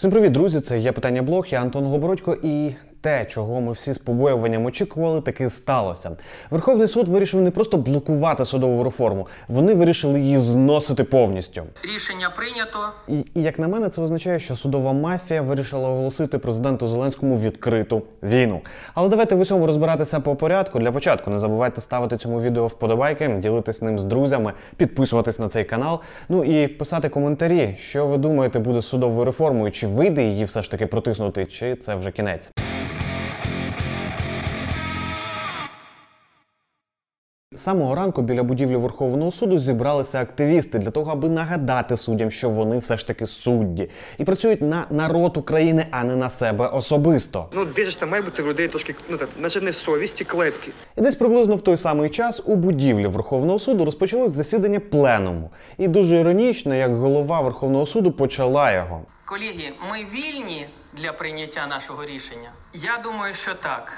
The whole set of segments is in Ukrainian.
Всім привіт, друзі! Це є питання блог, я Антон Голобородько і. Те, чого ми всі з побоюванням очікували, таки сталося. Верховний суд вирішив не просто блокувати судову реформу, вони вирішили її зносити повністю. Рішення прийнято. І, і як на мене, це означає, що судова мафія вирішила оголосити президенту Зеленському відкриту війну. Але давайте в усьому розбиратися по порядку. Для початку не забувайте ставити цьому відео вподобайки, ділитись ним з друзями, підписуватись на цей канал. Ну і писати коментарі, що ви думаєте буде з судовою реформою, чи вийде її все ж таки протиснути, чи це вже кінець. Самого ранку біля будівлі Верховного суду зібралися активісти для того, аби нагадати суддям, що вони все ж таки судді і працюють на народ України, а не на себе особисто. Ну, десь там має бути в людей трошки, ну так, наче не совісті, клепки. І десь приблизно в той самий час у будівлі Верховного суду розпочалось засідання пленуму. І дуже іронічно, як голова Верховного суду почала його. Колеги, ми вільні для прийняття нашого рішення? Я думаю, що так.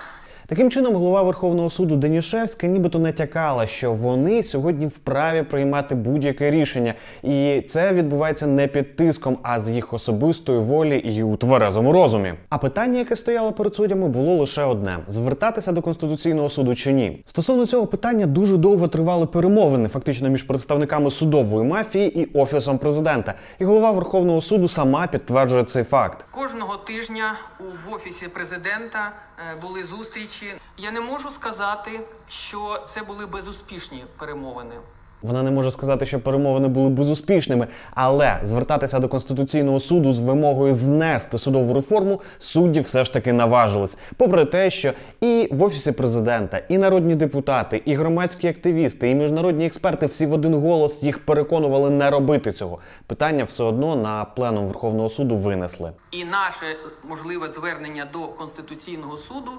Таким чином, голова Верховного суду Денішевська нібито натякала, що вони сьогодні вправі приймати будь-яке рішення, і це відбувається не під тиском, а з їх особистої волі і у тверезому розумі. А питання, яке стояло перед суддями, було лише одне: звертатися до конституційного суду чи ні. Стосовно цього питання дуже довго тривали перемовини, фактично між представниками судової мафії і офісом президента. І голова Верховного суду сама підтверджує цей факт. Кожного тижня у офісі президента е, були зустрічі. Я не можу сказати, що це були безуспішні перемовини. Вона не може сказати, що перемовини були безуспішними, але звертатися до конституційного суду з вимогою знести судову реформу судді все ж таки наважились. Попри те, що і в офісі президента, і народні депутати, і громадські активісти, і міжнародні експерти всі в один голос їх переконували не робити цього. Питання все одно на пленум Верховного суду винесли. І наше можливе звернення до Конституційного суду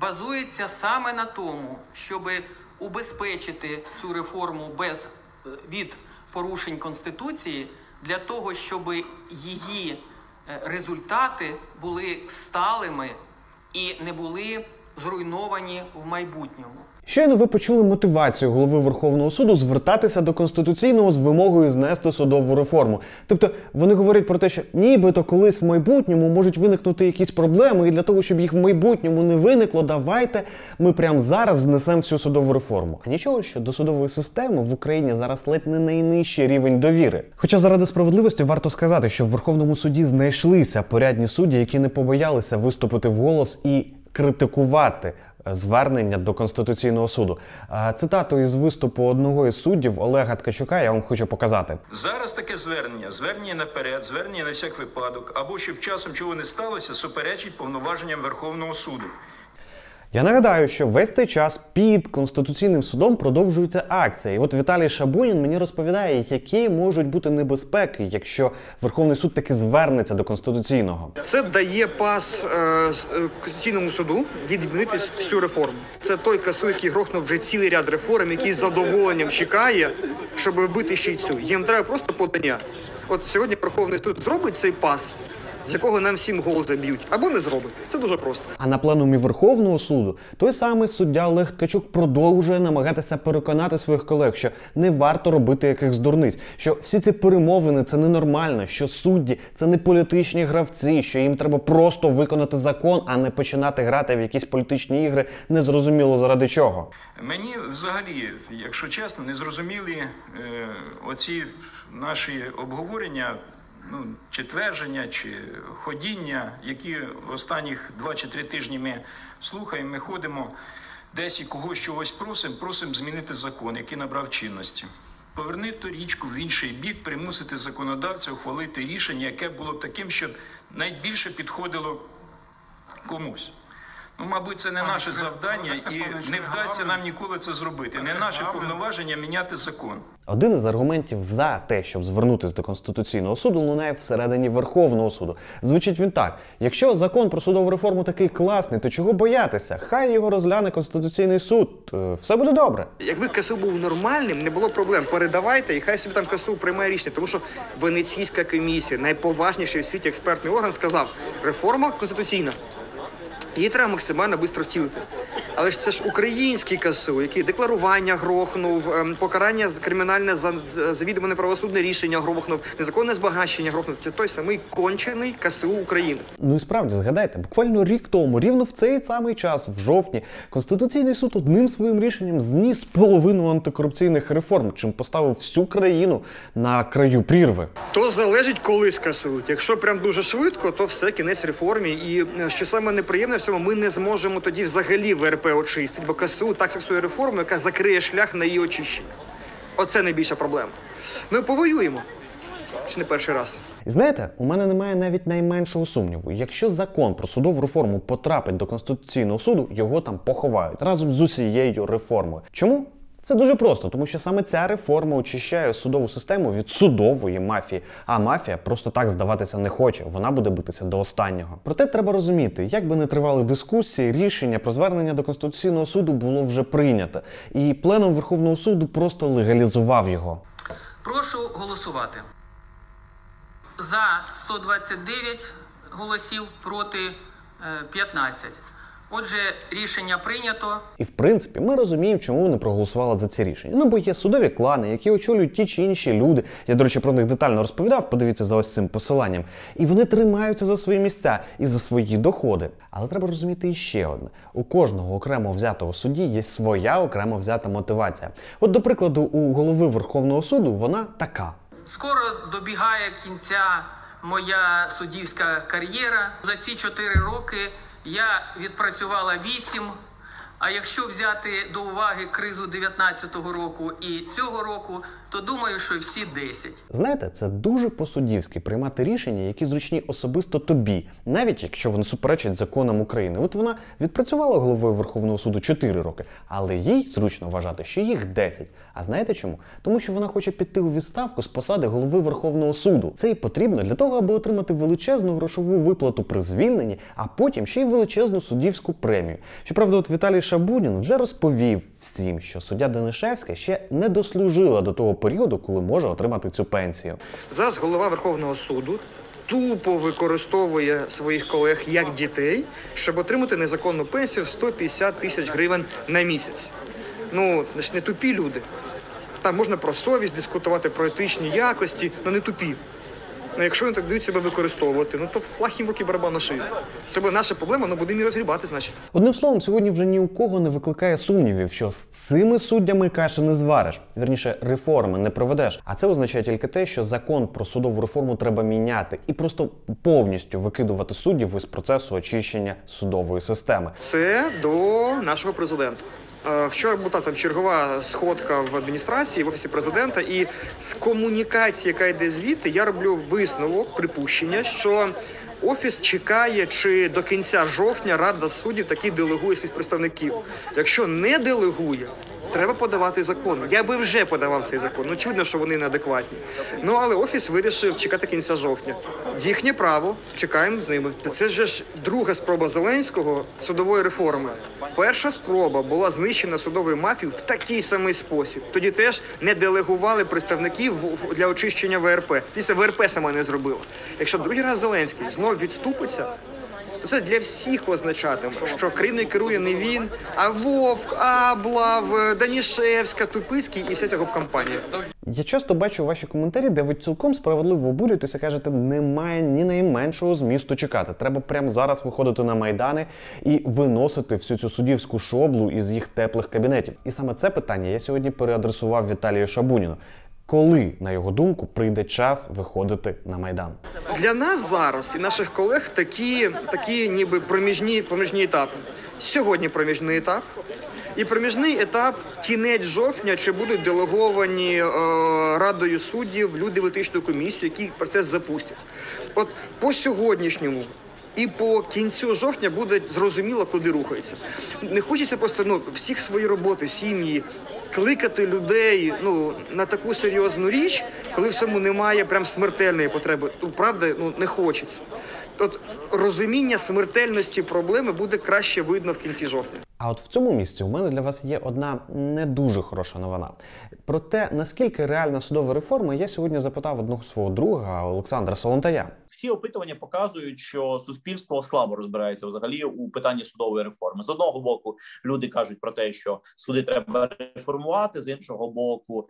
базується саме на тому, щоб убезпечити цю реформу без е, від порушень Конституції для того, щоб її е, результати були сталими і не були зруйновані в майбутньому. Щойно ви почули мотивацію голови Верховного суду звертатися до конституційного з вимогою знести судову реформу. Тобто вони говорять про те, що нібито колись в майбутньому можуть виникнути якісь проблеми, і для того, щоб їх в майбутньому не виникло, давайте ми прямо зараз знесемо всю судову реформу. А нічого, що до судової системи в Україні зараз ледь не найнижчий рівень довіри. Хоча заради справедливості варто сказати, що в Верховному суді знайшлися порядні судді, які не побоялися виступити вголос і критикувати звернення до Конституційного суду. Цитату із виступу одного із суддів Олега Ткачука я вам хочу показати. Зараз таке звернення, звернення наперед, звернення на всяк випадок, або щоб часом чого не сталося, суперечить повноваженням Верховного суду. Я нагадаю, що весь цей час під конституційним судом продовжується акція. І от Віталій Шабунін мені розповідає, які можуть бути небезпеки, якщо Верховний суд таки звернеться до конституційного. Це дає пас е, е, Конституційному суду відмінити всю реформу. Це той касу, який грохнув вже цілий ряд реформ, який з задоволенням чекає, щоб вбити ще й цю. Їм треба просто подання. От сьогодні Верховний суд зробить цей пас, з якого нам всім гол заб'ють, або не зробить. Це дуже просто. А на пленумі Верховного суду той самий суддя Олег Ткачук продовжує намагатися переконати своїх колег, що не варто робити якихось дурниць, що всі ці перемовини це ненормально, що судді це не політичні гравці, що їм треба просто виконати закон, а не починати грати в якісь політичні ігри, незрозуміло заради чого. Мені взагалі, якщо чесно, не зрозуміли е, оці наші обговорення, ну, чи твердження, чи ходіння, які останніх два чи три тижні ми слухаємо, ми ходимо десь і когось чогось просимо, просимо змінити закон, який набрав чинності. Повернити річку в інший бік, примусити законодавця ухвалити рішення, яке було б таким, щоб найбільше підходило комусь. Ну, мабуть, це не наше завдання, і не вдасться нам ніколи це зробити. Не наше повноваження міняти закон. Один із аргументів за те, щоб звернутися до Конституційного суду, лунає всередині Верховного суду. Звучить він так: якщо закон про судову реформу такий класний, то чого боятися? Хай його розгляне Конституційний суд. Е, Все буде добре. Якби КСУ був нормальним, не було проблем. Передавайте і хай собі там КСУ приймає рішення. Тому що Венеційська комісія, найповажніший в світі експертний орган, сказав, реформа конституційна. Її треба максимально швидко втілити. Але ж це ж український КСУ, який декларування грохнув, ем, покарання кримінальне за за завідомо неправосудне рішення грохнув, незаконне збагачення грохнув. Це той самий кончений КСУ України. Ну і справді згадайте, буквально рік тому, рівно в цей самий час, в жовтні, Конституційний суд одним своїм рішенням зніс половину антикорупційних реформ, чим поставив всю країну на краю прірви. То залежить, коли скасують. Якщо прям дуже швидко, то все кінець реформі. І е, що саме неприємне цьому, ми не зможемо тоді взагалі ВРП очистити, бо КСУ так фіксує реформу, яка закриє шлях на її очищення. Оце найбільша проблема. Ми повоюємо. Чи не перший раз. Знаєте, у мене немає навіть найменшого сумніву. Якщо закон про судову реформу потрапить до Конституційного суду, його там поховають разом з усією реформою. Чому? Це дуже просто, тому що саме ця реформа очищає судову систему від судової мафії. А мафія просто так здаватися не хоче. Вона буде битися до останнього. Проте треба розуміти, як би не тривали дискусії, рішення про звернення до Конституційного суду було вже прийнято, і пленум Верховного суду просто легалізував його. Прошу голосувати. За 129 голосів проти е, 15. Отже, рішення прийнято. І в принципі, ми розуміємо, чому вони проголосували за ці рішення. Ну бо є судові клани, які очолюють ті чи інші люди. Я, до речі, про них детально розповідав. Подивіться за ось цим посиланням. І вони тримаються за свої місця і за свої доходи. Але треба розуміти іще одне: у кожного окремо взятого судді є своя окремо взята мотивація. От, до прикладу, у голови Верховного суду вона така. Скоро добігає кінця моя суддівська кар'єра. За ці 4 роки я відпрацювала 8. А якщо взяти до уваги кризу 19-го року і цього року, то думаю, що всі 10. Знаєте, це дуже по-суддівськи приймати рішення, які зручні особисто тобі, навіть якщо вони суперечать законам України. От вона відпрацювала головою Верховного суду 4 роки, але їй зручно вважати, що їх 10. А знаєте чому? Тому що вона хоче піти у відставку з посади голови Верховного суду. Це і потрібно для того, аби отримати величезну грошову виплату при звільненні, а потім ще й величезну суддівську премію. Щоправда, от Віталій Шабунін вже розповів всім, що суддя Данишевська ще не дослужила до того періоду, коли може отримати цю пенсію. Зараз голова Верховного суду тупо використовує своїх колег як дітей, щоб отримати незаконну пенсію в 150 тисяч гривень на місяць. Ну, значить, не тупі люди. Там можна про совість дискутувати, про етичні якості, але не тупі. Ну, якщо вони так дають себе використовувати, ну то флаг їм в руки барабан на шию. Це буде наша проблема, ну будемо її розгрібати, значить. Одним словом, сьогодні вже ні у кого не викликає сумнівів, що з цими суддями каші не звариш. Вірніше, реформи не проведеш. А це означає тільки те, що закон про судову реформу треба міняти і просто повністю викидувати суддів із процесу очищення судової системи. Це до нашого президента. Е, Вчора була там чергова сходка в адміністрації в офісі президента, і з комунікації, яка йде звідти, я роблю висновок, припущення, що офіс чекає, чи до кінця жовтня Рада суддів таки делегує своїх представників. Якщо не делегує, треба подавати закон. Я би вже подавав цей закон. Очевидно, що вони неадекватні. Ну але офіс вирішив чекати кінця жовтня. Їхнє право, чекаємо з ними. Це ж друга спроба Зеленського судової реформи. Перша спроба була знищена судовою мафією в такий самий спосіб. Тоді теж не делегували представників для очищення ВРП. Після ВРП сама не зробила. Якщо другий раз Зеленський знов відступиться. Це для всіх означатиме, що країною керує не він, а Вовк, Аблав, Данішевська, Тупицький і вся ця гоп-компанія. Я часто бачу ваші коментарі, де ви цілком справедливо обурюєтеся, кажете, немає ні найменшого змісту чекати. Треба прямо зараз виходити на майдани і виносити всю цю суддівську шоблу із їх теплих кабінетів. І саме це питання я сьогодні переадресував Віталію Шабуніну. Коли, на його думку, прийде час виходити на майдан? Для нас зараз і наших колег такі, такі ніби проміжні, проміжні етапи. Сьогодні проміжний етап. І проміжний етап кінець жовтня, чи будуть делеговані е, радою суддів люди в етичну комісію, які процес запустять. От по сьогоднішньому і по кінцю жовтня буде зрозуміло, куди рухається. Не хочеться просто ну, всіх свої роботи, сім'ї, кликати людей ну, на таку серйозну річ, коли в цьому немає прям смертельної потреби. Ну, правда, ну, не хочеться. От розуміння смертельності проблеми буде краще видно в кінці жовтня. А от в цьому місці у мене для вас є одна не дуже хороша новина. Про те, наскільки реальна судова реформа, я сьогодні запитав одного свого друга Олександра Солонтая. всі опитування показують, що суспільство слабо розбирається взагалі у питанні судової реформи. З одного боку, люди кажуть про те, що суди треба реформувати, з іншого боку.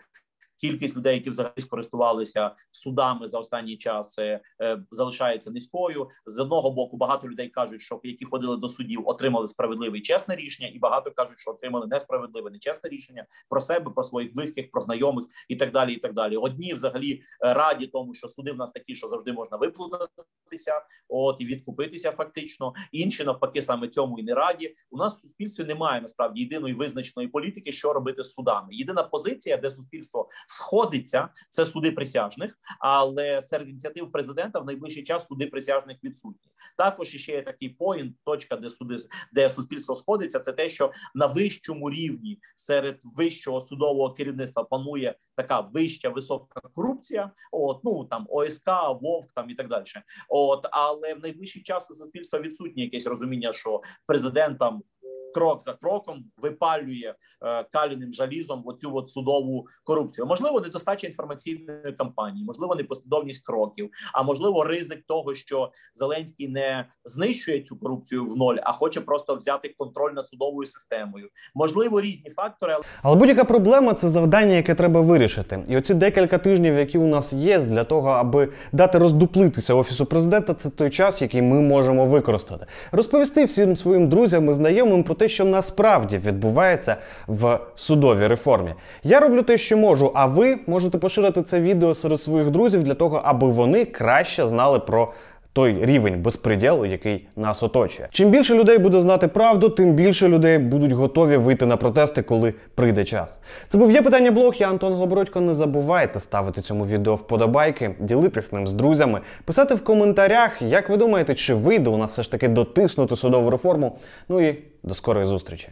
Кількість людей, які взагалі скористувалися судами за останній час, е, е, залишається низькою. З одного боку, багато людей кажуть, що які ходили до судів, отримали справедливе і чесне рішення, і багато кажуть, що отримали несправедливе, нечесне рішення про себе, про своїх близьких, про знайомих і так далі. І так далі. Одні взагалі е, раді тому, що суди в нас такі, що завжди можна виплутатися, от і відкупитися фактично. Інші навпаки, саме цьому і не раді. У нас в суспільстві немає насправді єдиної визначеної політики, що робити з судами. Єдина позиція, де суспільство сходиться, це суди присяжних, але серед ініціатив президента в найближчий час суди присяжних відсутні. Також ще є такий поінт, точка, де суди, де суспільство сходиться. Це те, що на вищому рівні серед вищого судового керівництва панує така вища висока корупція. От ну там ОСК, ВОВК там і так далі. От але в найближчий час у суспільства відсутнє якесь розуміння, що президент там крок за кроком випалює е, каліним жалізом оцю от судову корупцію. Можливо, недостача інформаційної кампанії, можливо, непослідовність кроків, а можливо, ризик того, що Зеленський не знищує цю корупцію в ноль, а хоче просто взяти контроль над судовою системою. Можливо, різні фактори, але Але будь-яка проблема це завдання, яке треба вирішити. І оці декілька тижнів, які у нас є, для того, аби дати роздуплитися офісу президента, це той час, який ми можемо використати. Розповісти всім своїм друзям і знайомим про те, що насправді відбувається в судовій реформі. Я роблю те, що можу, а ви можете поширити це відео серед своїх друзів для того, аби вони краще знали про той рівень безпреділу, який нас оточує. Чим більше людей буде знати правду, тим більше людей будуть готові вийти на протести, коли прийде час. Це був є питання блог. Я Антон Глобородько. Не забувайте ставити цьому відео вподобайки, ділитись ним з друзями, писати в коментарях, як ви думаєте, чи вийде у нас все ж таки дотиснути судову реформу. Ну і до скорої зустрічі.